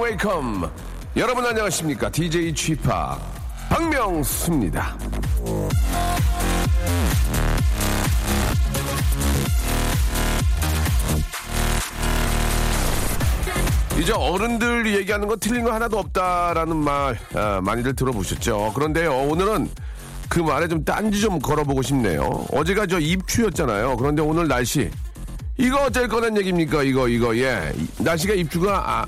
Welcome. 여러분 안녕하십니까? DJ Chip 박명수입니다. 이제 어른들 얘기하는 거 틀린 거 하나도 없다라는 말 아, 많이들 들어보셨죠. 그런데요 오늘은 그 말에 좀 딴지 좀 걸어보고 싶네요. 어제가 저 입추였잖아요. 그런데 오늘 날씨 이거 어쩔 거란 얘기입니까? 이거 이거 예 이- 날씨가 입추가 아,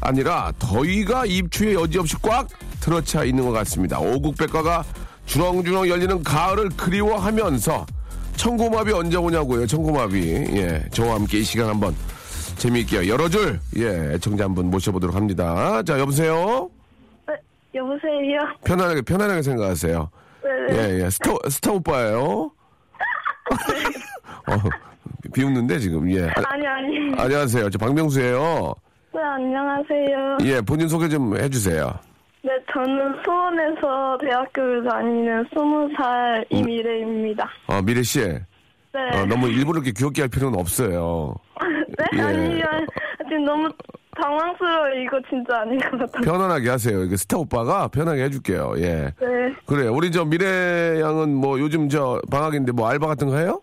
아니라 더위가 입추에 여지없이 꽉 들어차 있는 것 같습니다. 오국백과가 주렁주렁 열리는 가을을 그리워하면서 청고마비 언제 오냐고요. 청고마비 예 저와 함께 이 시간 한번 재미있게 열어줄 예 애청자 한 분 모셔보도록 합니다. 자 여보세요. 네, 여보세요. 편안하게 편안하게 생각하세요. 네, 예, 예. 스타, 스타 오빠예요. 어, 비웃는데 지금, 예. 아, 아니 아니. 안녕하세요. 저 박명수예요. 네 안녕하세요. 예, 본인 소개 좀 해주세요. 네 저는 수원에서 대학교를 다니는 스무 살 이미래입니다. 어, 미래 씨. 네. 어, 너무 일부러 이렇게 귀엽게 할 필요는 없어요. 네 예. 아니요. 지금 너무 당황스러워. 이거 진짜 아닌 것 같아요. 편안하게 하세요. 이게 스타 오빠가 편하게 해줄게요. 예. 네. 그래. 우리 저 미래 양은 뭐 요즘 저 방학인데 뭐 알바 같은 거 해요?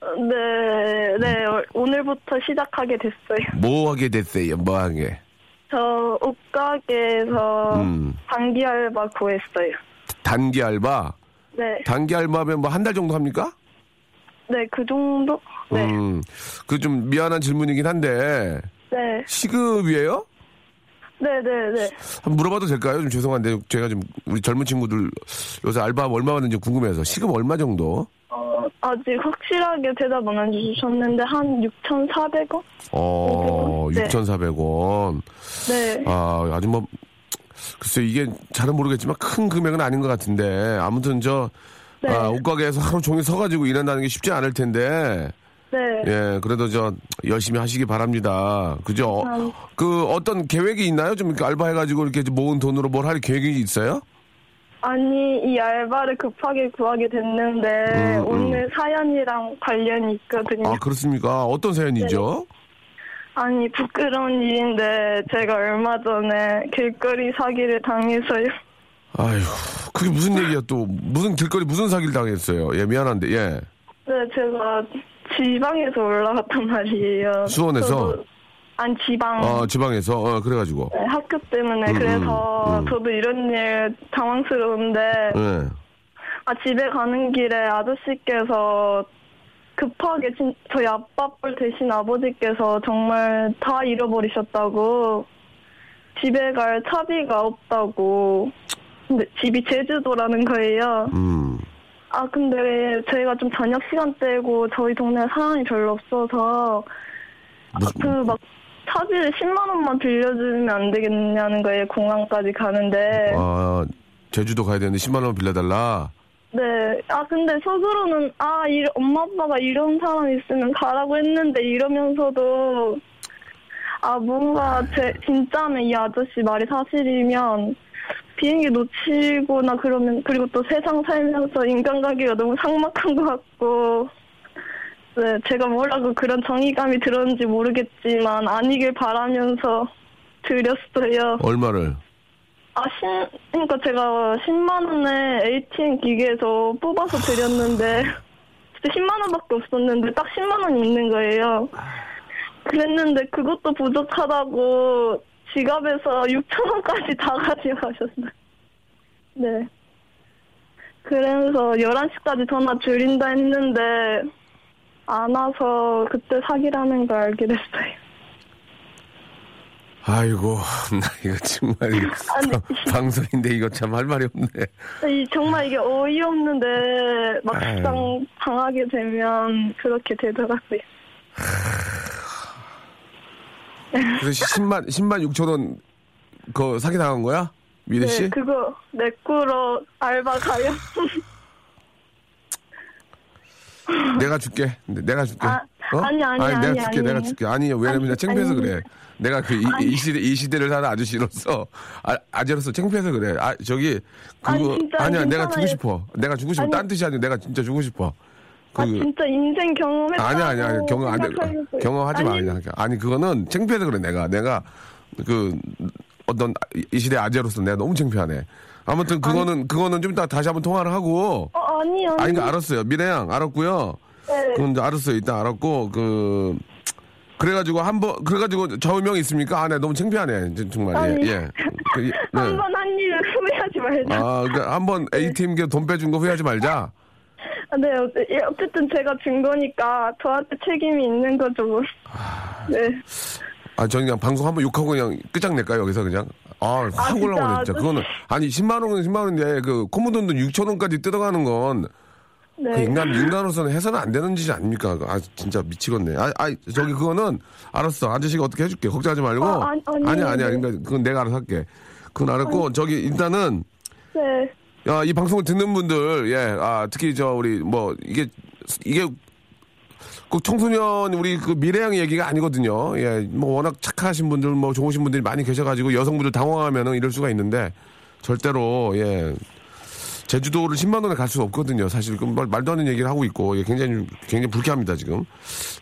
어, 네, 네, 어, 오늘부터 시작하게 됐어요. 뭐 하게 됐어요? 뭐 하게? 저 옷가게에서 음. 단기 알바 구했어요. 단기 알바? 네, 단기 알바면 뭐 한 달 정도 합니까? 네, 그 정도? 네, 음. 그 좀 미안한 질문이긴 한데 네, 시급이에요? 네, 네, 네. 한번 물어봐도 될까요? 좀 죄송한데 제가 좀 우리 젊은 친구들 요새 알바 얼마 받는지 궁금해서 시급 얼마 정도? 어, 아직 확실하게 대답은 안 주셨는데 한 6,400원? 어, 네. 6,400원. 네. 아, 아주 뭐 글쎄 이게 잘은 모르겠지만 큰 금액은 아닌 것 같은데 아무튼 저 네. 아, 옷가게에서 하루 종일 서가지고 일한다는 게 쉽지 않을 텐데 네. 예 그래도 저 열심히 하시기 바랍니다 그죠 음. 그 어떤 계획이 있나요 좀 이렇게 알바해가지고 이렇게 모은 돈으로 뭘 할 계획이 있어요 아니, 이 알바를 급하게 구하게 됐는데, 음, 음. 오늘 사연이랑 관련이 있거든요. 아 그렇습니까 어떤 사연이죠 아니, 부끄러운 일인데, 제가 얼마 전에 길거리 사기를 당해서요. 아휴 그게 무슨 얘기야 또 무슨 길거리 무슨 사기를 당했어요 예 미안한데 예 네, 제가 지방에서 올라갔단 말이에요. 수원에서? 저도- 아니, 지방. 어, 지방에서 어, 그래가지고 네, 학교 때문에 음, 그래서 음. 저도 이런 일 당황스러운데 예. 아 집에 가는 길에 아저씨께서 급하게 진, 저희 아빠 뻘 대신 아버지께서 정말 다 잃어버리셨다고 집에 갈 차비가 없다고 근데 집이 제주도라는 거예요. 음. 아 근데 제가 좀 저녁 시간대고 저희 동네 사람이 별로 없어서 무슨 그막 차비를 10만 원만 빌려주면 안 되겠냐는 거예요 공항까지 가는데 아 제주도 가야 되는데 10만 원 빌려달라 네. 아, 근데 속으로는, 아, 이, 엄마, 아빠가 이런 사람 있으면 가라고 했는데, 이러면서도, 아, 뭔가, 제, 진짜면 이 아저씨 말이 사실이면, 비행기 놓치거나 그러면, 그리고 또 세상 살면서 인간관계가 너무 삭막한 것 같고, 네, 제가 뭐라고 그런 정의감이 들었는지 모르겠지만, 아니길 바라면서 드렸어요. 얼마를 아, 신, 그러니까 제가 10만 원에 ATM 기계에서 뽑아서 드렸는데, 진짜 10만 원밖에 없었는데 딱 10만 원이 있는 거예요. 그랬는데 그것도 부족하다고 지갑에서 6천 원까지 다 가져가셨어요. 네. 그래서 11시까지 전화 줄인다 했는데, 안 와서 그때 사기라는 걸 알게 됐어요. 아이고, 나 이거 정말 이거 아니. 방송인데 이거 참 할 말이 없네. 이 정말 이게 어이없는데 막상 아유. 당하게 되면 그렇게 되더라고요. 그래서 10만 10만 6천 원 그 사기 당한 거야? 미래 씨? 네, 그거 내꾸러 알바 가요. 내가 줄게. 내가 줄게. 아, 아니, 아니, 내가 아니, 줄게. 아니. 내가 줄게. 아니, 왜냐면 나 아니, 창피해서 아니. 그래. 내가 그이 시대 이 시대를 사는 아저씨로서 아, 아재로서 창피해서 그래. 아, 저기 그거 아니, 니야 내가 주고. 싶어. 내가 주고 싶어. 아니. 딴 뜻이 아니고 내가 진짜 주고 싶어. 그 아 진짜 인생 경험했다고 아니야, 아니야, 아니야. 경험 안. 경험하지 마. 아니, 그냥. 아니, 그거는 창피해서 그래, 내가. 내가, 그, 어떤, 이 시대 아재로서 내가 너무 창피하네. 아무튼, 그거는, 그거는 좀 이따 다시 한번 통화를 하고. 어, 아니 아니. 아니, 그 알았어요. 미래양, 알았고요. 네. 그건 이제 알았어요. 일단 알았고, 그, 그래가지고 한 번, 그래가지고 좌우명 있습니까? 아, 네, 너무 창피하네. 진- 정말. 아니. 예, 예. 그, 이- 네. 한번 한 일을 후회하지 말자. 아, 그니까 한번 A팀 돈 빼준 거 후회하지 말자. 아, 네, 어, 예, 어쨌든 제가 준 거니까 저한테 책임이 있는 거죠. 뭐. 네. 아, 저는 그냥 방송 한번 욕하고 그냥 끝장낼까요, 여기서 그냥? 아, 확 진짜 올라오네, 진짜. 그거는, 아니, 10만원은 10만원인데, 그, 코모돈도 6천원까지 뜯어가는 건, 그 네. 인간, 인간으로서는 해서는 안 되는 짓이 아닙니까? 아, 진짜 미치겠네. 아, 아, 저기, 그거는, 알았어. 아저씨가 어떻게 해줄게. 걱정하지 말고. 아, 아니, 아니, 아니야, 아니야. 네. 그러니까, 그건 내가 알아서 할게. 그건 알았고, 저기, 일단은, 네. 야, 이 방송을 듣는 분들, 예, 아, 특히 저, 우리, 뭐, 이게, 이게, 꼭 청소년, 우리 그 미래양 얘기가 아니거든요. 예, 뭐, 워낙 착하신 분들, 뭐, 좋으신 분들이 많이 계셔가지고 여성분들 당황하면은 이럴 수가 있는데, 절대로, 예, 제주도를 10만 원에 갈 수가 없거든요. 사실, 그 말, 말도 안 되는 얘기를 하고 있고, 예, 굉장히, 굉장히 불쾌합니다, 지금.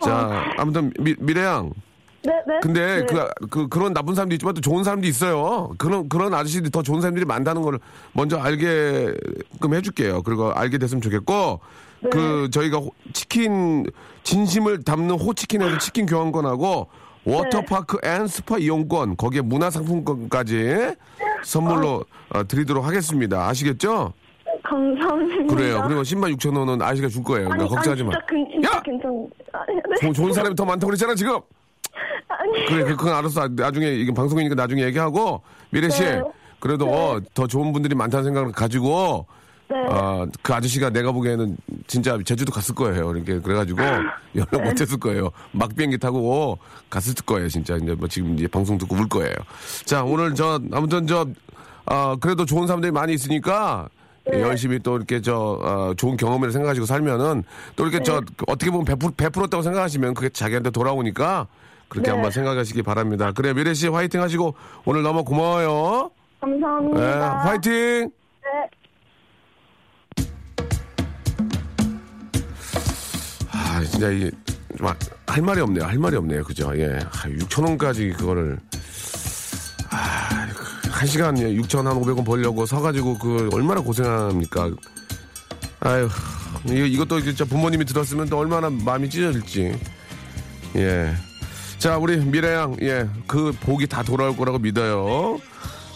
자, 아무튼, 미, 미래양. 네, 네. 근데 네. 그, 그 그런 나쁜 사람도 있지만 또 좋은 사람도 있어요. 그런 그런 아저씨들이 더 좋은 사람들이 많다는 걸 먼저 알게끔 해줄게요. 그리고 알게 됐으면 좋겠고 네. 그 저희가 호- 치킨 진심을 담는 호치킨에서 치킨 교환권하고 워터파크 and 스파 이용권 거기에 문화상품권까지 선물로 어, 드리도록 하겠습니다. 아시겠죠? 감사합니다. 그래요. 그리고 10만 6천 원은 아저씨가 줄 거예요. 그러니까 아니, 걱정하지 아니, 마. 진짜, 그, 진짜 야! 괜찮. 아니, 네. 조- 좋은 사람이 더 많다고 그랬잖아 지금. 그래, 그- 그건 알았어. 나중에, 이게 방송이니까 나중에 얘기하고, 미래 씨, 네. 그래도 어, 더 좋은 분들이 많다는 생각을 가지고, 네. 아, 그 아저씨가 내가 보기에는 진짜 제주도 갔을 거예요. 이렇게 그래가지고 연락 네. 못했을 거예요. 막 비행기 타고 갔을 거예요. 진짜 이제 뭐 지금 이제 방송 듣고 울 거예요. 자, 오늘 저 아무튼 저 아, 그래도 좋은 사람들이 많이 있으니까 네. 열심히 또 이렇게 저 어, 좋은 경험을 생각하시고 살면은 또 이렇게 네. 저 어떻게 보면 베풀, 베풀었다고 생각하시면 그게 자기한테 돌아오니까 그렇게 네. 한번 생각하시기 바랍니다. 그래 미래 씨 화이팅 하시고 오늘 너무 고마워요. 네, 감사합니다. 화이팅. 네. 아, 진짜 이게 좀할 말이 없네요. 할 말이 없네요. 그죠? 예. 6천 원까지 그거를 아, 한 시간에 6천 한 500원 벌려고 서가지고 그 얼마나 고생합니까? 아유, 이것도 진짜 부모님이 들었으면 또 얼마나 마음이 찢어질지. 예. 자, 우리 미래양, 예. 그 복이 다 돌아올 거라고 믿어요.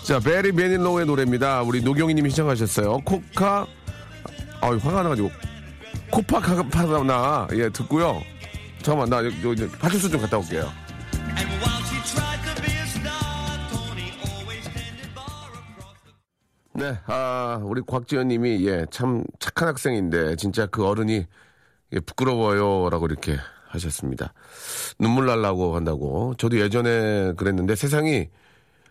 자, 베리 베닐로우의 노래입니다. 우리 노경희 님이 신청하셨어요. 코카, 아유, 화가 나가지고. 코파카파나, 예, 듣고요. 잠깐만, 나, 여기, 여기, 파출소 좀 갔다 올게요. 네, 아, 우리 곽지연 님이, 예, 참 착한 학생인데, 진짜 그 어른이, 예, 부끄러워요. 라고 이렇게 하셨습니다. 눈물 날라고 한다고. 저도 예전에 그랬는데, 세상이,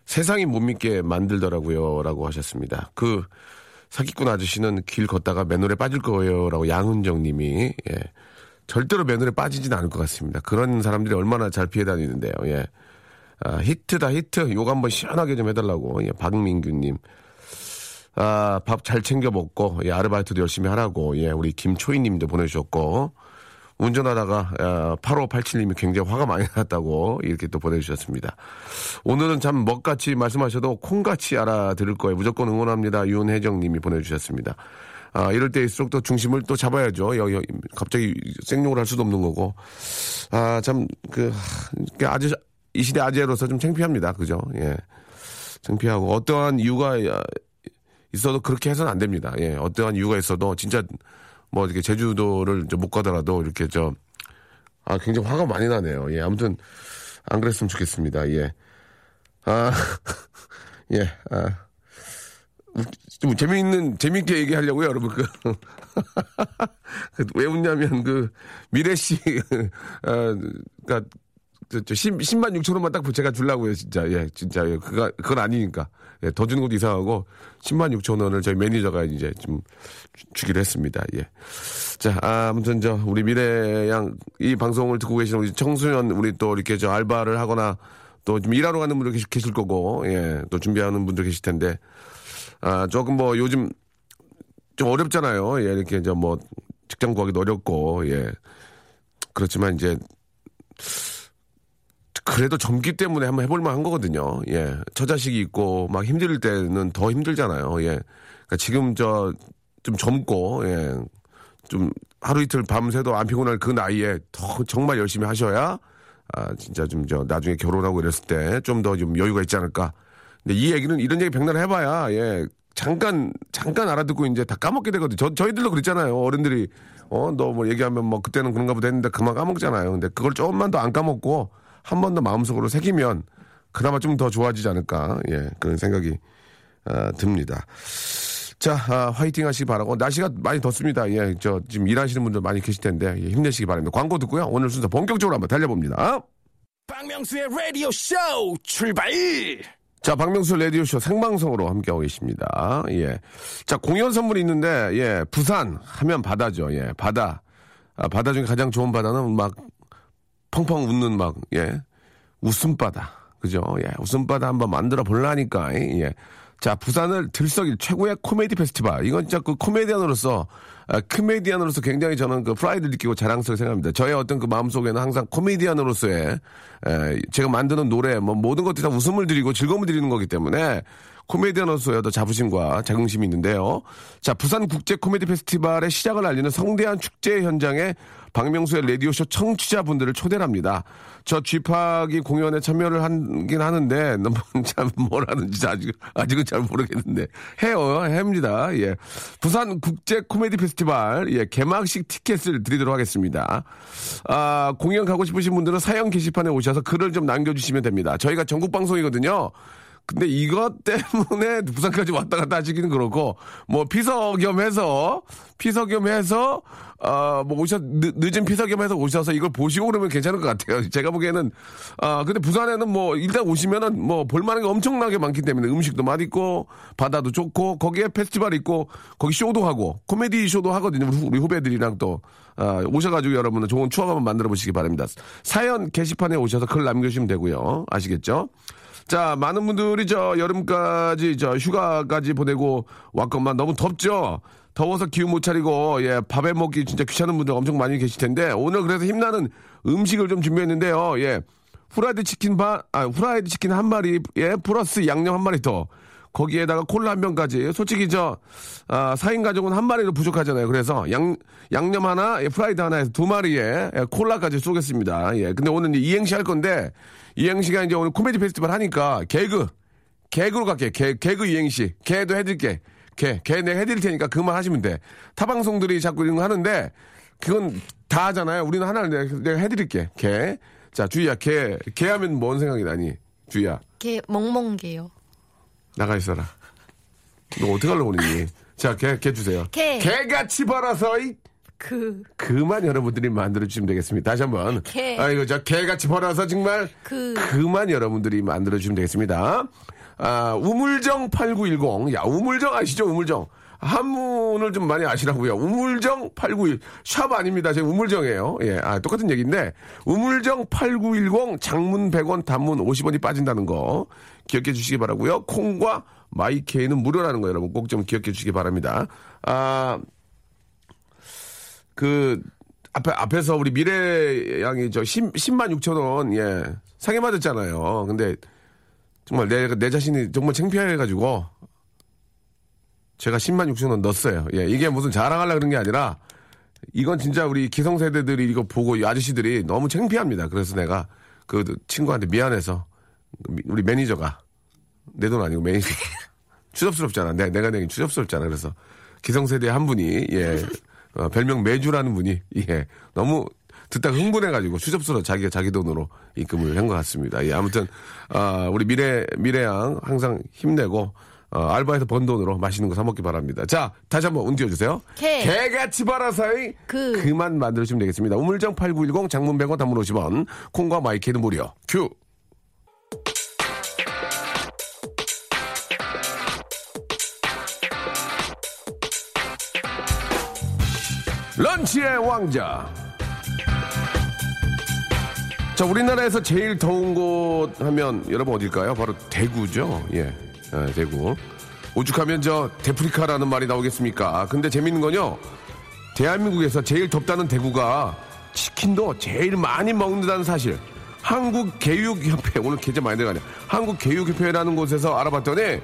세상이 못 믿게 만들더라고요. 라고 하셨습니다. 그, 사기꾼 아저씨는 길 걷다가 맨홀에 빠질 거예요. 라고 양은정 님이, 예. 절대로 맨홀에 빠지진 않을 것 같습니다. 그런 사람들이 얼마나 잘 피해 다니는데요. 예. 아, 히트다, 히트. 요거 한번 시원하게 좀 해달라고. 예, 박민규님. 아, 밥 잘 챙겨 먹고, 예, 아르바이트도 열심히 하라고, 예, 우리 김초희 님도 보내주셨고, 운전하다가, 아, 8587님이 굉장히 화가 많이 났다고, 이렇게 또 보내주셨습니다. 오늘은 참 먹같이 말씀하셔도 콩같이 알아들을 거예요. 무조건 응원합니다. 윤혜정 님이 보내주셨습니다. 아, 이럴 때일수록 또 중심을 또 잡아야죠. 여, 여, 갑자기 생욕을 할 수도 없는 거고. 아, 참, 그, 그 아재, 이 시대 아재로서 좀 창피합니다. 그죠? 예. 창피하고, 어떠한 이유가 있어도 그렇게 해서는 안 됩니다. 예, 어떠한 이유가 있어도 진짜 뭐 이렇게 제주도를 못 가더라도 이렇게 저 아, 굉장히 화가 많이 나네요. 예, 아무튼, 안 그랬으면 좋겠습니다. 예. 아, 예, 아. 좀 재미있는, 재미있게 얘기하려고요, 여러분. 그, 왜 웃냐면, 그, 미래 씨, 어, 그니까, 저, 저 10, 10만 6천 원만 딱 제가 주려고요, 진짜. 예, 진짜. 예, 그가, 그건 아니니까. 예, 더 주는 것도 이상하고, 10만 6천 원을 저희 매니저가 이제 좀 주- 주기로 했습니다. 예. 자, 아, 아무튼 저, 우리 미래 양, 이 방송을 듣고 계시는 우리 청소년, 우리 또 이렇게 저 알바를 하거나 또 좀 일하러 가는 분들 계실, 계실 거고, 예, 또 준비하는 분들 계실 텐데, 아, 조금 뭐 요즘 좀 어렵잖아요. 예, 이렇게 이제 뭐 직장 구하기도 어렵고, 예. 그렇지만 이제 그래도 젊기 때문에 한번 해볼만 한 거거든요. 예. 처자식이 있고 막 힘들 때는 더 힘들잖아요. 예. 그러니까 지금 저 좀 젊고, 예. 좀 하루 이틀 밤새도 안 피곤할 그 나이에 더 정말 열심히 하셔야 아, 진짜 좀 저 나중에 결혼하고 이랬을 때 좀더좀 여유가 있지 않을까. 근데 이 얘기는 이런 얘기 백날 해봐야 예. 잠깐 잠깐 알아듣고 이제 다 까먹게 되거든요. 저 저희들도 그랬잖아요. 어른들이 어 너 뭐 얘기하면 뭐 그때는 그런가 보다 했는데 그만 까먹잖아요. 근데 그걸 조금만 더 안 까먹고 한 번 더 마음속으로 새기면 그나마 좀 더 좋아지지 않을까. 예. 그런 생각이 아, 듭니다. 자, 아, 화이팅 하시기 바라고. 날씨가 많이 덥습니다. 예, 저, 지금 일하시는 분들 많이 계실 텐데, 예, 힘내시기 바랍니다. 광고 듣고요. 오늘 순서 본격적으로 한번 달려봅니다. 박명수의 라디오 쇼 출발! 자, 박명수 라디오쇼 생방송으로 함께하고 계십니다. 예. 자, 공연 선물이 있는데, 예, 부산 하면 바다죠. 예, 바다. 아, 바다 중에 가장 좋은 바다는 막 펑펑 웃는 막, 예, 웃음바다. 그죠? 예, 웃음바다 한번 만들어 볼라니까, 예. 자, 부산을 들썩일 최고의 코미디 페스티벌. 이건 진짜 그 코미디언으로서, 아, 코미디언으로서 굉장히 저는 그 프라이드 느끼고 자랑스럽게 생각합니다. 저의 어떤 그 마음속에는 항상 코미디언으로서의, 에, 제가 만드는 노래, 뭐 모든 것들이 다 웃음을 드리고 즐거움을 드리는 거기 때문에 코미디언으로서의 자부심과 자긍심이 있는데요. 자, 부산 국제 코미디 페스티벌의 시작을 알리는 성대한 축제 현장에 박명수의 라디오쇼 청취자분들을 초대를 합니다. 저 쥐팍이 공연에 참여를 하긴 하는데, 너무 참뭘 하는지 아직, 아직은 잘 모르겠는데. 해요, 합니다. 예. 부산 국제 코미디 페스티벌, 예, 개막식 티켓을 드리도록 하겠습니다. 아, 공연 가고 싶으신 분들은 사연 게시판에 오셔서 글을 좀 남겨주시면 됩니다. 저희가 전국 방송이거든요. 근데 이것 때문에 부산까지 왔다 갔다 하시기는 그렇고, 뭐, 피서 겸 해서, 피서 겸 해서, 어, 뭐, 오셔, 늦, 늦은 피서 겸 해서 오셔서 이걸 보시고 그러면 괜찮을 것 같아요. 제가 보기에는, 아, 근데 부산에는 뭐, 일단 오시면은 뭐, 볼만한 게 엄청나게 많기 때문에 음식도 맛있고, 바다도 좋고, 거기에 페스티벌 있고, 거기 쇼도 하고, 코미디 쇼도 하거든요. 우리 후배들이랑 또, 아, 오셔가지고 여러분은 좋은 추억 한번 만들어 보시기 바랍니다. 사연 게시판에 오셔서 글 남겨주시면 되고요. 아시겠죠? 자, 많은 분들이 저 여름까지 저 휴가까지 보내고 왔건만 너무 덥죠? 더워서 기운 못 차리고, 예, 밥에 먹기 진짜 귀찮은 분들 엄청 많이 계실 텐데, 오늘 그래서 힘나는 음식을 좀 준비했는데요, 예. 후라이드 치킨 반, 아, 후라이드 치킨 한 마리, 예, 플러스 양념 한 마리 더. 거기에다가 콜라 한 병까지. 솔직히 저, 아, 4인 가족은 한 마리로 부족하잖아요. 그래서 양, 양념 하나, 예, 프라이드 하나 해서 두 마리에 예, 콜라까지 쏘겠습니다. 예. 근데 오늘 이제 이행시 할 건데, 이행시가 이제 오늘 코미디 페스티벌 하니까 개그, 개그로 갈게. 개, 개그 이행시. 개도 해드릴게. 개, 개 내가 해드릴 테니까 그만 하시면 돼. 타 방송들이 자꾸 이런 거 하는데, 그건 다 하잖아요. 우리는 하나를 내가, 내가 해드릴게. 개. 자, 주희야, 개. 개 하면 뭔 생각이 나니? 주희야. 걔 멍멍개요. 나가 있어라. 너 어떻게 하려고 그러니? 자, 개, 개 주세요. 개. 개같이 벌어서, 이, 그, 그만 여러분들이 만들어주시면 되겠습니다. 다시 한 번. 개. 아이고, 저 개같이 벌어서 정말. 그. 그만 여러분들이 만들어주시면 되겠습니다. 아, 우물정 8910. 야, 우물정 아시죠? 우물정. 한문을 좀 많이 아시라고요. 우물정 891. 샵 아닙니다. 제 우물정이에요. 예, 아, 똑같은 얘기인데. 우물정 8910 장문 100원, 단문 50원이 빠진다는 거 기억해 주시기 바라고요 콩과 마이케이는 무료라는 거 여러분 꼭 좀 기억해 주시기 바랍니다. 아, 그, 앞에, 앞에서 우리 미래 양이 저 10, 10만 6천 원, 예, 상해 맞았잖아요. 근데 정말 내, 내 자신이 정말 창피해가지고 제가 10만 6천 원 넣었어요. 예, 이게 무슨 자랑하려고 그런 게 아니라 이건 진짜 우리 기성세대들이 이거 보고 이 아저씨들이 너무 창피합니다. 그래서 내가 그 친구한테 미안해서 우리 매니저가 내 돈 아니고 매니저 추접스럽잖아. 내, 내가 내긴 추접스럽잖아. 그래서 기성세대 한 분이 예 어, 별명 매주라는 분이 예 너무 듣다가 흥분해가지고 수접수로 자기가 자기 돈으로 입금을 한 것 같습니다. 예, 아무튼 아, 우리 미래 미래양 항상 힘내고 어, 알바에서 번 돈으로 맛있는 거 사 먹기 바랍니다. 자, 다시 한번 운 띄워 주세요. 개. 개같이 벌어서의 그. 그만 만들어주시면 되겠습니다. 우물정 8910 장문 100원 단문 50원 콩과 마이케이는 무료. 큐. 런치의 왕자. 자, 우리나라에서 제일 더운 곳 하면 여러분 어딜까요? 바로 대구죠. 예, 아, 대구. 오죽하면 저 데프리카라는 말이 나오겠습니까? 근데 재밌는 건요. 대한민국에서 제일 덥다는 대구가 치킨도 제일 많이 먹는다는 사실. 한국개육협회, 오늘 계좌 많이 들어가네. 한국개육협회라는 곳에서 알아봤더니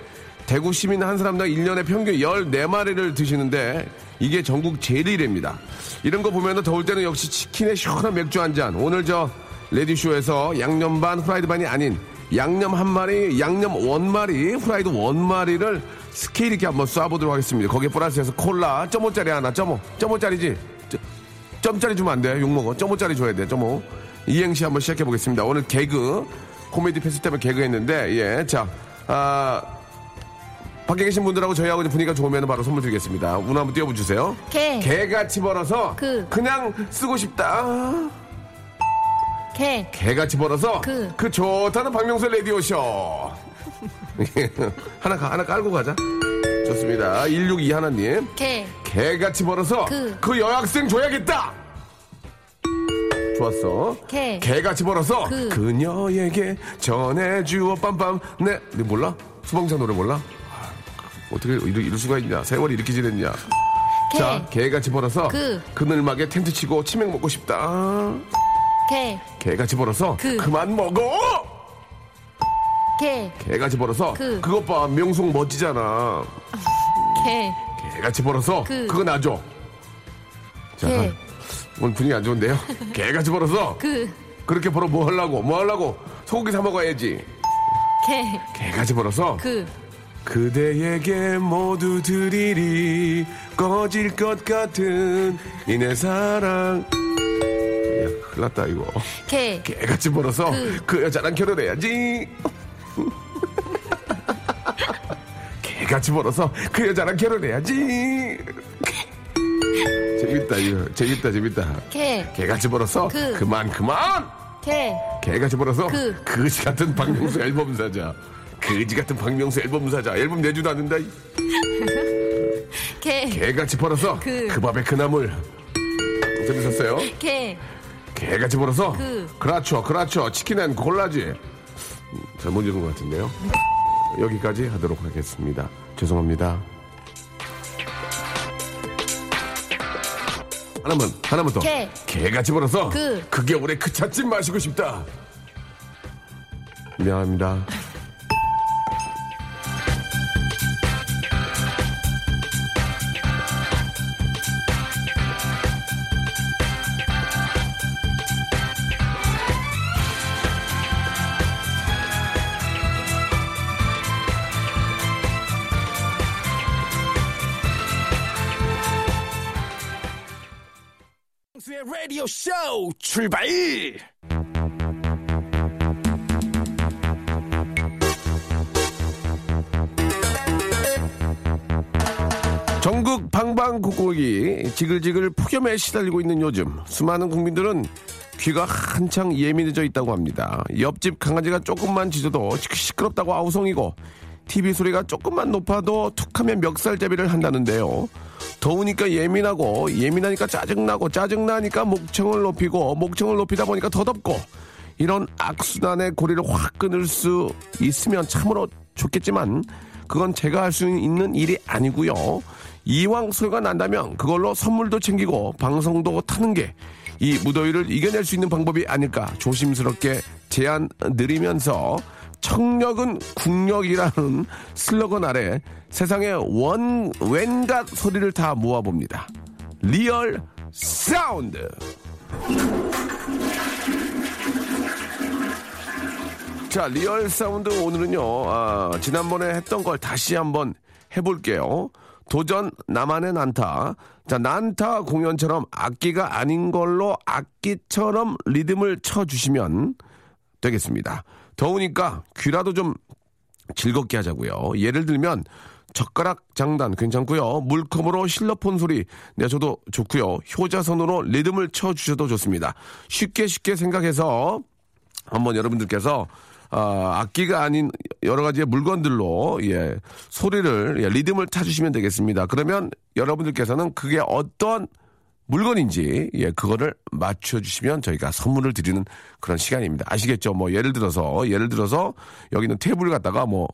대구 시민 한 사람당 1년에 평균 14마리를 드시는데 이게 전국 제일이랍니다. 이런 거 보면 더울 때는 역시 치킨에 시원한 맥주 한 잔. 오늘 저 레디오쇼에서 양념 반, 후라이드 반이 아닌 양념 한 마리, 양념 one 마리, 후라이드 one 마리를 스케일 있게 한번 쏴보도록 하겠습니다. 거기에 플러스해서 콜라, 점오짜리 하나, 점오, 점오짜리지? 점짜리 주면 안 돼. 욕먹어. 점오짜리 줘야 돼. 점오. 이행시 한번 시작해 보겠습니다. 오늘 개그, 코미디 페스티벌 개그 했는데, 예. 자, 아, 밖에 계신 분들하고 저희하고 분위기가 좋으면 바로 선물 드리겠습니다. 운 한번 띄워주세요. 개. 개같이 벌어서 그. 그냥 쓰고 싶다. 개. 개같이 벌어서 그. 그 좋다는 박명수 레디오쇼. 하나, 가- 하나 깔고 가자. 좋습니다. 162 하나님. 개. 개같이 벌어서 그, 그. 여학생 줘야겠다. 좋았어. 개. 개같이 벌어서 그. 그녀에게 전해주어 빰빰. 네, 네 몰라? 수봉자 노래 몰라? 아, 어떻게 이럴, 이럴 수가 있냐? 세월이 이렇게 지냈냐? 개. 자, 개같이 벌어서 그. 그늘막에 텐트 치고 치맥 먹고 싶다. 개. 개같이 벌어서 그. 그만 먹어. 개. 개같이 벌어서 그. 그것 봐 명성 멋지잖아. 개. 개같이 벌어서 그. 그거 놔줘. 자, 개. 오늘 분위기 안 좋은데요? 개같이 벌어서 그. 그렇게 벌어 뭐 하려고 뭐 하려고 소고기 사 먹어야지. 개. 개같이 벌어서 그. 그대에게 모두 드리리 꺼질 것 같은 이내 사랑. 야, 큰일 났다 이거. 개. 개같이 벌어서 그. 그 여자랑 결혼해야지. 개같이 벌어서 그 여자랑 결혼해야지. 재밌다 이거 재밌다 재밌다. 개. 개같이 벌어서 그. 그만 그만. 개. 개같이 벌어서 그. 그지 같은 박명수 앨범 사자. 그지 같은 박명수 앨범 사자. 앨범 내주도 않는다. 이. 개. 개같이 벌어서 그, 그. 밥에 그 나물. 재밌었어요? 개. 개같이 벌어서 그. 그렇죠 그렇죠 치킨은 콜라지 음, 잘못 읽은 것 같은데요 여기까지 하도록 하겠습니다 죄송합니다 하나만 하나만 더 개. 개같이 벌어서 그. 그게 올해 그 찻집 마시고 싶다 미안합니다 출발! 전국 방방곡곡이 지글지글 폭염에 시달리고 있는 요즘 수많은 국민들은 귀가 한창 예민해져 있다고 합니다. 옆집 강아지가 조금만 짖어도 시끄럽다고 아우성이고 TV 소리가 조금만 높아도 툭하면 멱살잡이를 한다는데요. 더우니까 예민하고 예민하니까 짜증나고 짜증나니까 목청을 높이고 목청을 높이다 보니까 더 덥고 이런 악순환의 고리를 확 끊을 수 있으면 참으로 좋겠지만 그건 제가 할 수 있는 일이 아니고요. 이왕 소리가 난다면 그걸로 선물도 챙기고 방송도 타는 게 이 무더위를 이겨낼 수 있는 방법이 아닐까 조심스럽게 제안 드리면서 청력은 국력이라는 슬로건 아래 세상의 원 웬갓 소리를 다 모아봅니다. real sound. 자, real sound 오늘은요, 아, 지난번에 했던 걸 다시 한번 해볼게요. 도전 나만의 난타. 자, 난타 공연처럼 악기가 아닌 걸로 악기처럼 리듬을 쳐주시면 되겠습니다. 더우니까 귀라도 좀 즐겁게 하자고요. 예를 들면 젓가락 장단 괜찮고요. 물컵으로 실로폰 소리 내셔도 좋고요. 효자손으로 리듬을 쳐주셔도 좋습니다. 쉽게 쉽게 생각해서 한번 여러분들께서 아, 악기가 아닌 여러 가지의 물건들로 예, 소리를 예, 리듬을 타주시면 되겠습니다. 그러면 여러분들께서는 그게 어떤 물건인지 예 그거를 맞춰주시면 저희가 선물을 드리는 그런 시간입니다. 아시겠죠? 뭐 예를 들어서 예를 들어서 여기 있는 테이블 갖다가 뭐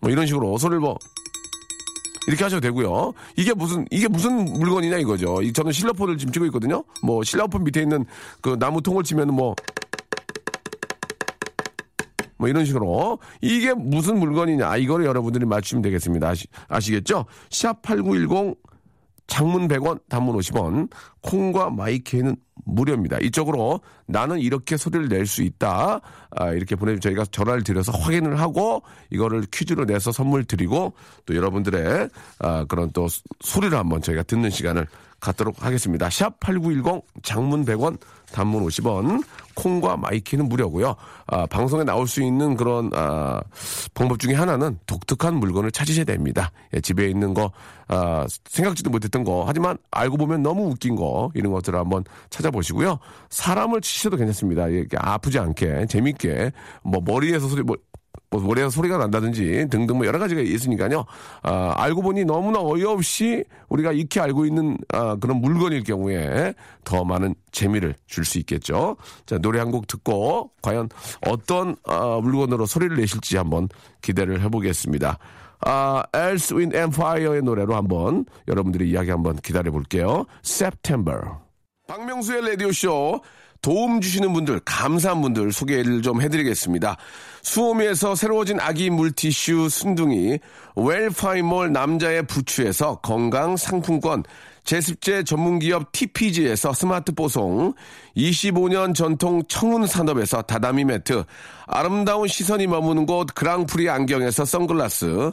뭐 이런 식으로 소리를 뭐 이렇게 하셔도 되고요. 이게 무슨 이게 무슨 물건이냐 이거죠. 이- 저는 실로폰을 지금 치고 있거든요. 뭐 실로폰 밑에 있는 그 나무 통을 치면 뭐. 뭐 이런 식으로 이게 무슨 물건이냐 이거를 여러분들이 맞추시면 되겠습니다. 아시, 아시겠죠? 샵8910 장문 100원, 단문 50원, 콩과 마이케이는 무료입니다. 이쪽으로 나는 이렇게 소리를 낼 수 있다. 아, 이렇게 보내주면 저희가 전화를 드려서 확인을 하고 이거를 퀴즈로 내서 선물 드리고 또 여러분들의 아, 그런 또 소- 소리를 한번 저희가 듣는 시간을 갖도록 하겠습니다. 샵 8910 장문 100원, 단문 50원, 콩과 마이케이는 무료고요. 아, 방송에 나올 수 있는 그런 아, 방법 중에 하나는 독특한 물건을 찾으셔야 됩니다. 예, 집에 있는 거 아, 생각지도 못했던 거 하지만 알고 보면 너무 웃긴 거 이런 것들을 한번 찾아보시고요. 사람을 치셔도 괜찮습니다. 이렇게 아프지 않게 재밌게 뭐 머리에서 소리 뭐 뭐 머리에서 소리가 난다든지 등등 뭐 여러 가지가 있으니까요. 아, 알고 보니 너무나 어이없이 우리가 익히 알고 있는 아, 그런 물건일 경우에 더 많은 재미를 줄 수 있겠죠. 자, 노래 한 곡 듣고 과연 어떤 아, 물건으로 소리를 내실지 한번 기대를 해보겠습니다. 아, Else, Wind and Fire의 노래로 한번 여러분들의 이야기 한번 기다려 볼게요. September. 박명수의 라디오쇼 도움 주시는 분들, 감사한 분들 소개를 좀 해드리겠습니다. 수오미에서 새로워진 아기 물티슈 순둥이, 웰파이몰 남자의 부추에서 건강 상품권, 제습제 전문기업 TPG에서 스마트 뽀송, 25년 전통 청운 산업에서 다다미 매트, 아름다운 시선이 머무는 곳 그랑프리 안경에서 선글라스,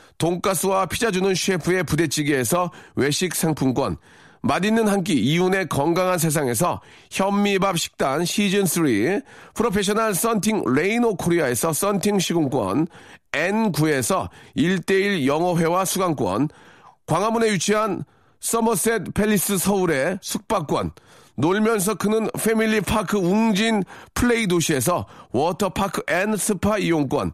돈가스와 피자 주는 셰프의 부대찌개에서 외식 상품권, 맛있는 한 끼 이윤의 건강한 세상에서 현미밥 식단 시즌3 프로페셔널 썬팅 레이노 코리아에서 썬팅 시공권 N9에서 1대1 영어회화 수강권 광화문에 위치한 서머셋 팰리스 서울의 숙박권 놀면서 크는 패밀리 파크 웅진 플레이 도시에서 워터파크 and 스파 이용권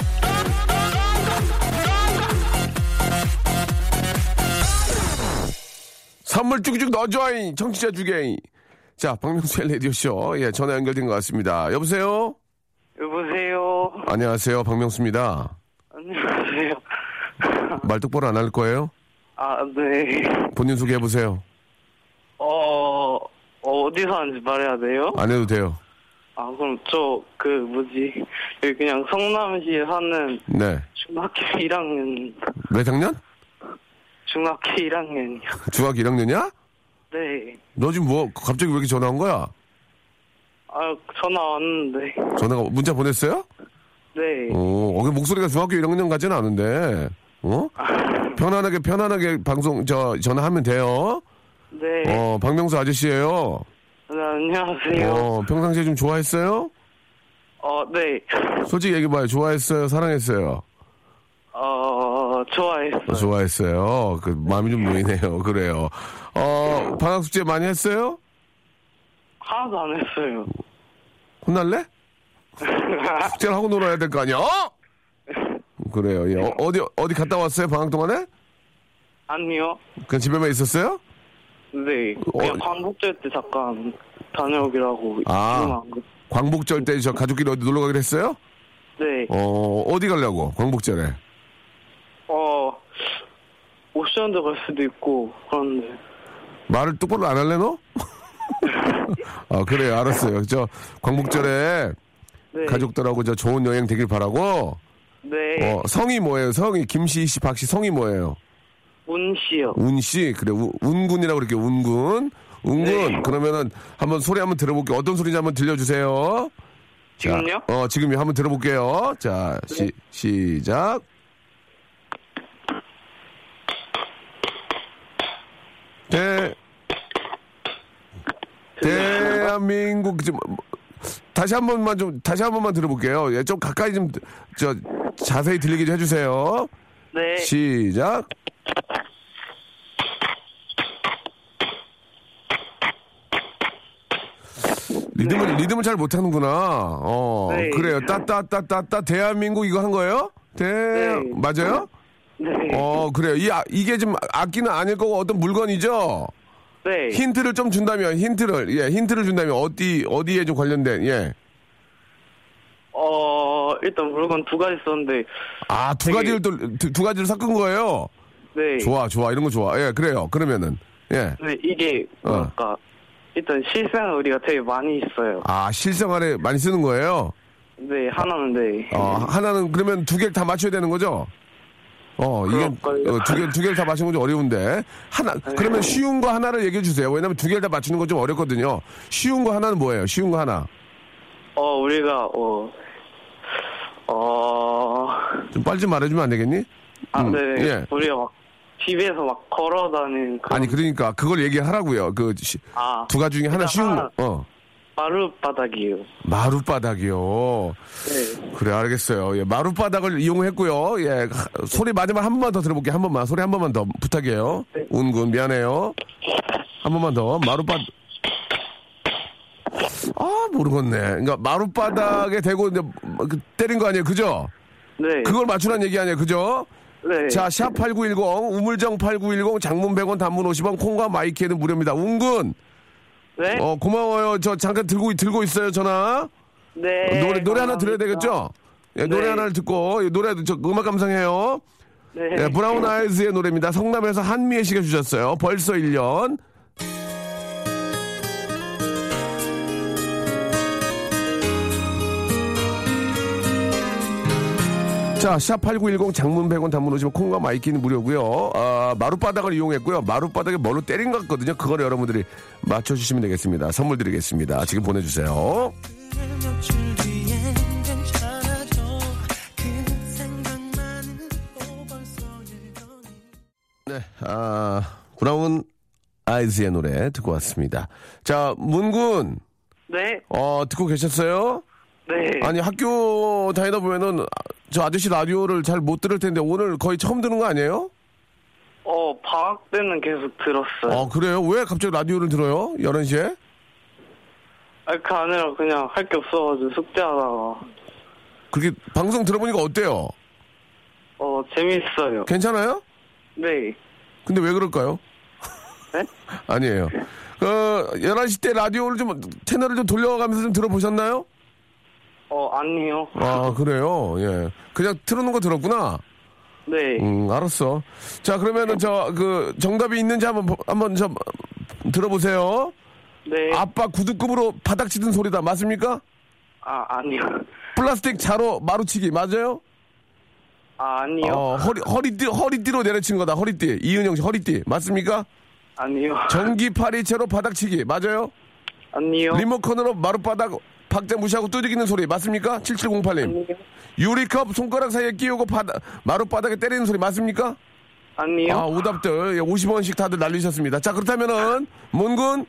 선물 쭉쭉 넣어줘잉! 청취자 주게잉! 자, 박명수의 라디오쇼. 예, 전화 연결된 것 같습니다. 여보세요? 여보세요. 안녕하세요. 박명수입니다. 안녕하세요. 말 똑바로 안 할 거예요? 아, 네. 본인 소개해보세요. 어, 어디서 하는지 말해야 돼요? 안 해도 돼요. 아, 그럼 저, 그, 뭐지. 여기 그냥 성남시에 사는 네. 중학교 1학년, 몇 학년? 중학교 1학년이요. 중학교 1학년이야? 네. 너 지금 뭐, 갑자기 왜 이렇게 전화 온 거야? 아, 전화 왔는데. 전화가, 문자 보냈어요? 네. 어, 어, 그 목소리가 중학교 1학년 같지는 않은데, 어? 편안하게, 편안하게 방송, 저, 전화하면 돼요. 네. 어, 박명수 아저씨예요 네, 안녕하세요. 어, 평상시에 좀 좋아했어요? 어, 네. 솔직히 얘기해봐요. 좋아했어요? 사랑했어요? 어, 좋아했어요. 어, 좋아했어요. 그, 마음이 좀 놓이네요. 그래요. 어, 방학 숙제 많이 했어요? 하나도 안 했어요. 혼날래? 숙제를 하고 놀아야 될 거 아니야? 어? 그래요. 예. 어, 어디 어디 갔다 왔어요? 방학 동안에? 아니요. 그냥 집에만 있었어요? 네. 그냥 어. 광복절 때 잠깐 다녀오기라고. 아. 광복절 때 저 가족끼리 어디 놀러 가기로 했어요? 네. 어, 어디 가려고? 광복절에. 어, 오션도 갈 수도 있고, 그런데. 말을 똑바로 안 할래, 너? 아, 그래요. 알았어요. 저, 광복절에 네. 가족들하고 저 좋은 여행 되길 바라고. 네. 어, 성이 뭐예요? 성이, 김씨 씨, 박씨 성이 뭐예요? 운 씨요. 운 씨. 그래, 우- 운군이라고 그럴게요. 운군. 운군. 네. 그러면은 한번 소리 한번 들어볼게요. 어떤 소리인지 한번 들려주세요. 자, 지금요? 어, 지금요. 한번 들어볼게요. 자, 시, 시작. 대, 대한민국, 좀, 뭐, 다시 한 번만 좀, 다시 한 번만 들어볼게요. 예, 좀 가까이 좀, 저, 자세히 들리게 좀 해주세요. 네. 시작. 리듬을 리듬을 잘 못하는구나. 어 네. 그래요. 따따따따따 대한민국 이거 한 거예요? 대 맞아요? 네. 어 그래요. 이 아- 이게 좀 악기는 아닐 거고 어떤 물건이죠. 네. 힌트를 좀 준다면 힌트를 예 힌트를 준다면 어디 어디에 좀 관련된 예. 어, 일단 물건 두 가지 썼는데, 아 두 되게- 가지를 또두 가지를 섞은 거예요. 네. 좋아 좋아 이런 거 좋아. 예 그래요. 그러면은 예. 네, 이게, 어. 뭐랄까, 일단 실생활 우리가 되게 많이 있어요. 아 실생활에 많이 쓰는 거예요. 네, 하나는 네. 어, 하나는 그러면 두 개를 다 맞춰야 되는 거죠? 어, 이게. 어, 두 개, 두 개를 다 맞추는 건 좀 어려운데. 하나, 그러면 쉬운 거 하나를 얘기해 주세요. 왜냐면 두 개를 다 맞추는 건 좀 어렵거든요. 쉬운 거 하나는 뭐예요? 쉬운 거 하나. 어, 우리가, 어, 어, 좀 빨리 좀 말해주면 안 되겠니? 아, 음, 네. 예. 우리가 막, 집에서 막 걸어 다니는 그런, 아니, 그러니까 그걸 얘기하라고요. 그, 시- 아, 두 가지 중에 하나 일단 쉬운 하나. 거. 어. 마룻바닥이에요. 마룻바닥이요. 네. 그래, 알겠어요. 예, 마룻바닥을 이용했고요. 예, 하- 소리 마지막 한 번만 더 들어볼게요. 한 번만. 소리 한 번만 더 부탁해요. 네. 운군, 미안해요. 한 번만 더. 마룻바닥. 아, 모르겠네. 그러니까 마룻바닥에 대고 이제 그 때린 거 아니에요. 그죠? 네. 그걸 맞추라는 얘기 아니에요. 그죠? 네. 자, 샵8910, 우물정 8910, 장문 100원, 단문 50원, 콩과 마이키에는 무료입니다. 운군! 네. 어, 고마워요. 저 잠깐 들고, 들고 있어요, 전화. 네. 노래, 노래 하나. 들어야 되겠죠? 예, 노래 네. 하나를 듣고, 예, 노래, 저 음악 감상해요. 네. 예, 브라운 아이즈의 노래입니다. 성남에서 한미애 씨가 주셨어요. 벌써 1년. 자, 샵8910 장문 100원 단문 50원 콩과 마이케이는 무료고요. 아, 마룻바닥을 이용했고요. 마룻바닥에 뭘로 때린 것 같거든요. 그걸 여러분들이 맞춰주시면 되겠습니다. 선물 드리겠습니다. 지금 보내주세요. 네, 아, 브라운 아이즈의 노래 듣고 왔습니다. 자, 문군, 네. 어, 듣고 계셨어요? 네. 아니, 학교 다니다 보면은, 아, 저 아저씨 라디오를 잘 못 들을 텐데, 오늘 거의 처음 듣는 거 아니에요? 어, 방학 때는 계속 들었어요. 어, 그래요? 왜 갑자기 라디오를 들어요? 11 시에? 아, 그 아니라 그냥 할 게 없어가지고 숙제하다가. 그렇게 방송 들어보니까 어때요? 어, 재밌어요. 괜찮아요? 네. 근데 왜 그럴까요? 네? 아니에요. 그, 11시 때 라디오를 좀, 채널을 좀 돌려가면서 좀 들어보셨나요? 어, 아니요. 아, 그래요? 예. 그냥 틀어놓은 거 들었구나? 네. 음, 알았어. 자, 그러면은 저, 그, 정답이 있는지 한번, 보- 한번 저, 들어보세요. 네. 아빠 구두급으로 바닥 치던 소리다. 맞습니까? 아, 아니요. 플라스틱 자로 마루치기. 맞아요? 아, 아니요. 어, 허리, 허리띠, 허리띠로 내려친 거다. 허리띠. 이은영 씨 허리띠. 맞습니까? 아니요. 전기 파리채로 바닥치기. 맞아요? 아니요. 리모컨으로 마룻바닥 박자 무시하고 두드기는 소리. 맞습니까? 7708님. 아니요. 유리컵 손가락 사이에 끼우고 바닥, 마룻바닥에 때리는 소리. 맞습니까? 아니요. 아, 오답들 50원씩 다들 날리셨습니다. 자, 그렇다면은, 문군.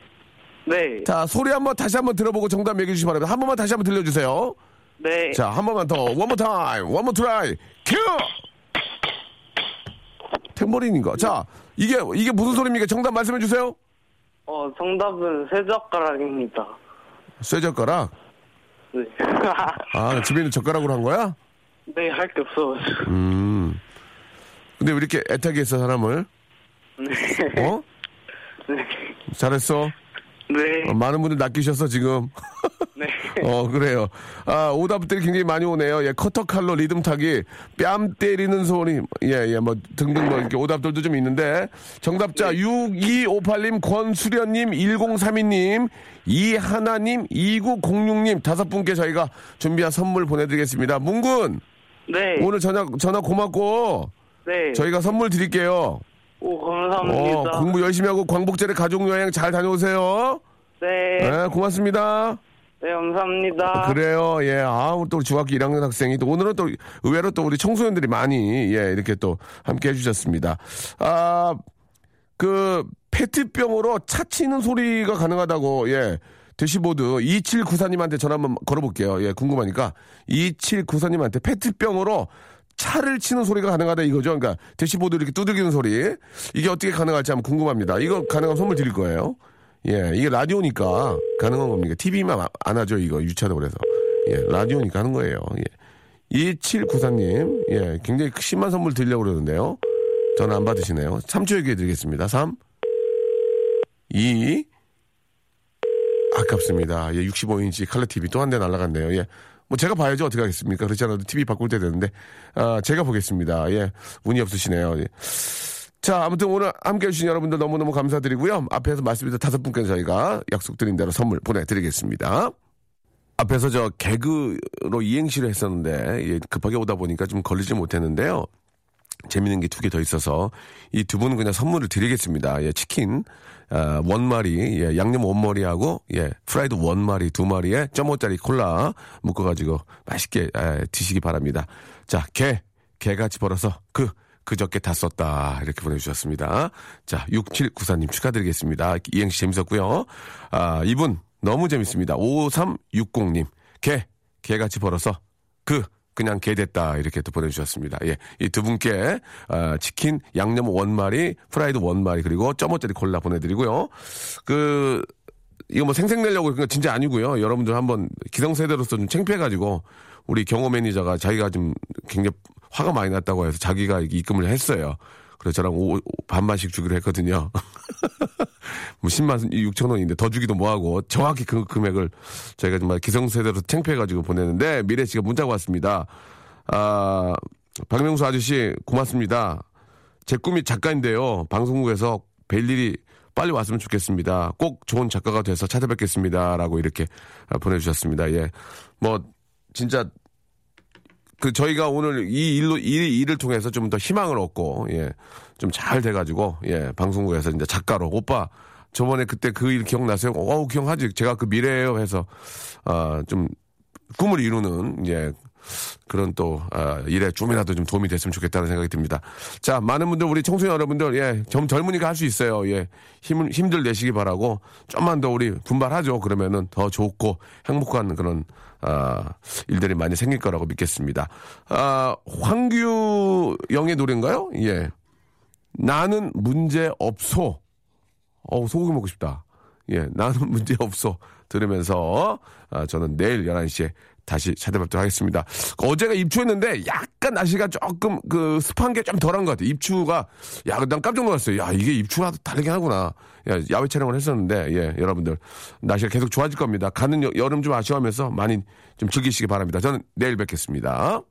네. 자, 소리 한번 다시 한번 들어보고 정답 얘기해 주시기 바랍니다. 한 번만 다시 한번 들려주세요. 네. 자, 한 번만 더. One more time. One more try. 큐! 탬버린인가? 자, 이게, 이게 무슨 소리입니까? 정답 말씀해 주세요. 어, 정답은 쇠젓가락입니다. 쇠젓가락. 네. 아, 집에 있는 젓가락으로 한 거야? 네, 할 게 없어가지고. 음. 근데 왜 이렇게 애타게 했어, 사람을? 네. 어? 네. 잘했어. 네. 어, 많은 분들 낚이셨어, 지금. 네. 어, 그래요. 아, 오답들이 굉장히 많이 오네요. 예, 커터 칼로 리듬 타기, 뺨 때리는 소리, 예, 예, 뭐, 등등 뭐, 이렇게 오답들도 좀 있는데, 정답자 6258님, 권수련님, 1032님, 이하나님, 2906님, 다섯 분께 저희가 준비한 선물 보내드리겠습니다. 문군, 네. 오늘 전화, 전화 고맙고, 네. 저희가 선물 드릴게요. 오, 어, 감사합니다. 공부 열심히 하고 광복절에 가족여행 잘 다녀오세요. 네. 네, 고맙습니다. 네, 감사합니다. 그래요. 예. 아, 또 중학교 1학년 학생이 또 오늘은 또 의외로 또 우리 청소년들이 많이 예, 이렇게 또 함께 해주셨습니다. 아, 그 페트병으로 차 치는 소리가 가능하다고 예. 대시보드 2794님한테 전화 한번 걸어볼게요. 예, 궁금하니까 2794님한테 페트병으로 차를 치는 소리가 가능하다 이거죠. 그러니까 대시보드 이렇게 두들기는 소리 이게 어떻게 가능할지 한번 궁금합니다. 이거 가능한 선물 드릴 거예요. 예, 이게 라디오니까 가능한 겁니까? TV만 안 하죠, 이거 유차도 그래서. 예, 라디오니까 하는 거예요. 예. 2794님, 예, 굉장히 심한 선물 드리려고 그러는데요. 전화 안 받으시네요. 3초 얘기해 드리겠습니다. 3, 2, 아깝습니다. 예, 65인치 칼라 TV 또 한 대 날라갔네요. 예. 뭐 제가 봐야죠. 어떻게 하겠습니까? 그렇지 않아도 TV 바꿀 때 되는데, 아, 제가 보겠습니다. 예, 운이 없으시네요. 예. 자, 아무튼 오늘 함께 해주신 여러분들 너무너무 감사드리고요. 앞에서 말씀드린 다섯 분께 저희가 약속드린 대로 선물 보내드리겠습니다. 앞에서 저 개그로 이행시를 했었는데, 예, 급하게 오다 보니까 좀 걸리지 못했는데요. 재밌는 게 두 개 더 있어서 이 두 분은 그냥 선물을 드리겠습니다. 예, 치킨 아, 원마리, 예, 양념 원머리하고 예, 프라이드 원마리 두 마리에 점오짜리 콜라 묶어가지고 맛있게 예, 드시기 바랍니다. 자, 개 개같이 벌어서 그 그저께 다 썼다 이렇게 보내주셨습니다. 자, 6794님 축하드리겠습니다. 이행시 재밌었고요. 아, 이분 너무 재밌습니다. 5360님 개 개같이 벌어서 그 그냥 개 됐다 이렇게 또 보내주셨습니다. 예, 이 두 분께 아, 치킨 양념 one 마리, 프라이드 one 마리 그리고 점오짜리 콜라 보내드리고요. 그 이거 뭐 생색 내려고 그런 거 진짜 아니고요. 여러분들 한번 기성세대로서 좀 창피해가지고 우리 경호 매니저가 자기가 좀 굉장히 화가 많이 났다고 해서 자기가 입금을 했어요. 그래서 저랑 오- 오- 반반씩 주기로 했거든요. 뭐 10만 6천 원인데 더 주기도 뭐하고 정확히 그 금액을 저희가 정말 기성세대로 창피해가지고 보내는데 미래 씨가 문자가 왔습니다. 아, 박명수 아저씨 고맙습니다. 제 꿈이 작가인데요. 방송국에서 뵐 일이 빨리 왔으면 좋겠습니다. 꼭 좋은 작가가 돼서 찾아뵙겠습니다. 라고 이렇게 아, 보내주셨습니다. 예. 뭐, 진짜, 그, 저희가 오늘 이 일로, 이 일을 통해서 좀 더 희망을 얻고, 예. 좀 잘 돼가지고, 예. 방송국에서 이제 작가로, 오빠, 저번에 그때 그 일 기억나세요? 어우, 기억하지. 제가 그 미래예요 해서, 아, 좀, 꿈을 이루는, 예. 그런 또, 아, 일에 좀이라도 좀 도움이 됐으면 좋겠다는 생각이 듭니다. 자, 많은 분들, 우리 청소년 여러분들, 예, 좀 젊으니까 할 수 있어요. 예, 힘을, 힘들 내시기 바라고, 좀만 더 우리 분발하죠. 그러면은 더 좋고 행복한 그런, 아, 일들이 많이 생길 거라고 믿겠습니다. 아, 황규 영의 노래인가요? 예. 나는 문제 없소. 어우, 소고기 먹고 싶다. 예, 나는 문제 없어. 들으면서, 아, 저는 내일 11시에 다시 찾아뵙도록 하겠습니다. 어제가 입추했는데 약간 날씨가 조금 그 습한 게 좀 덜한 것 같아요. 입추가, 야, 난 깜짝 놀랐어요. 야, 이게 입추가 다르게 하구나. 야, 야외 촬영을 했었는데, 예, 여러분들. 날씨가 계속 좋아질 겁니다. 가는 여, 여름 좀 아쉬워하면서 많이 좀 즐기시기 바랍니다. 저는 내일 뵙겠습니다.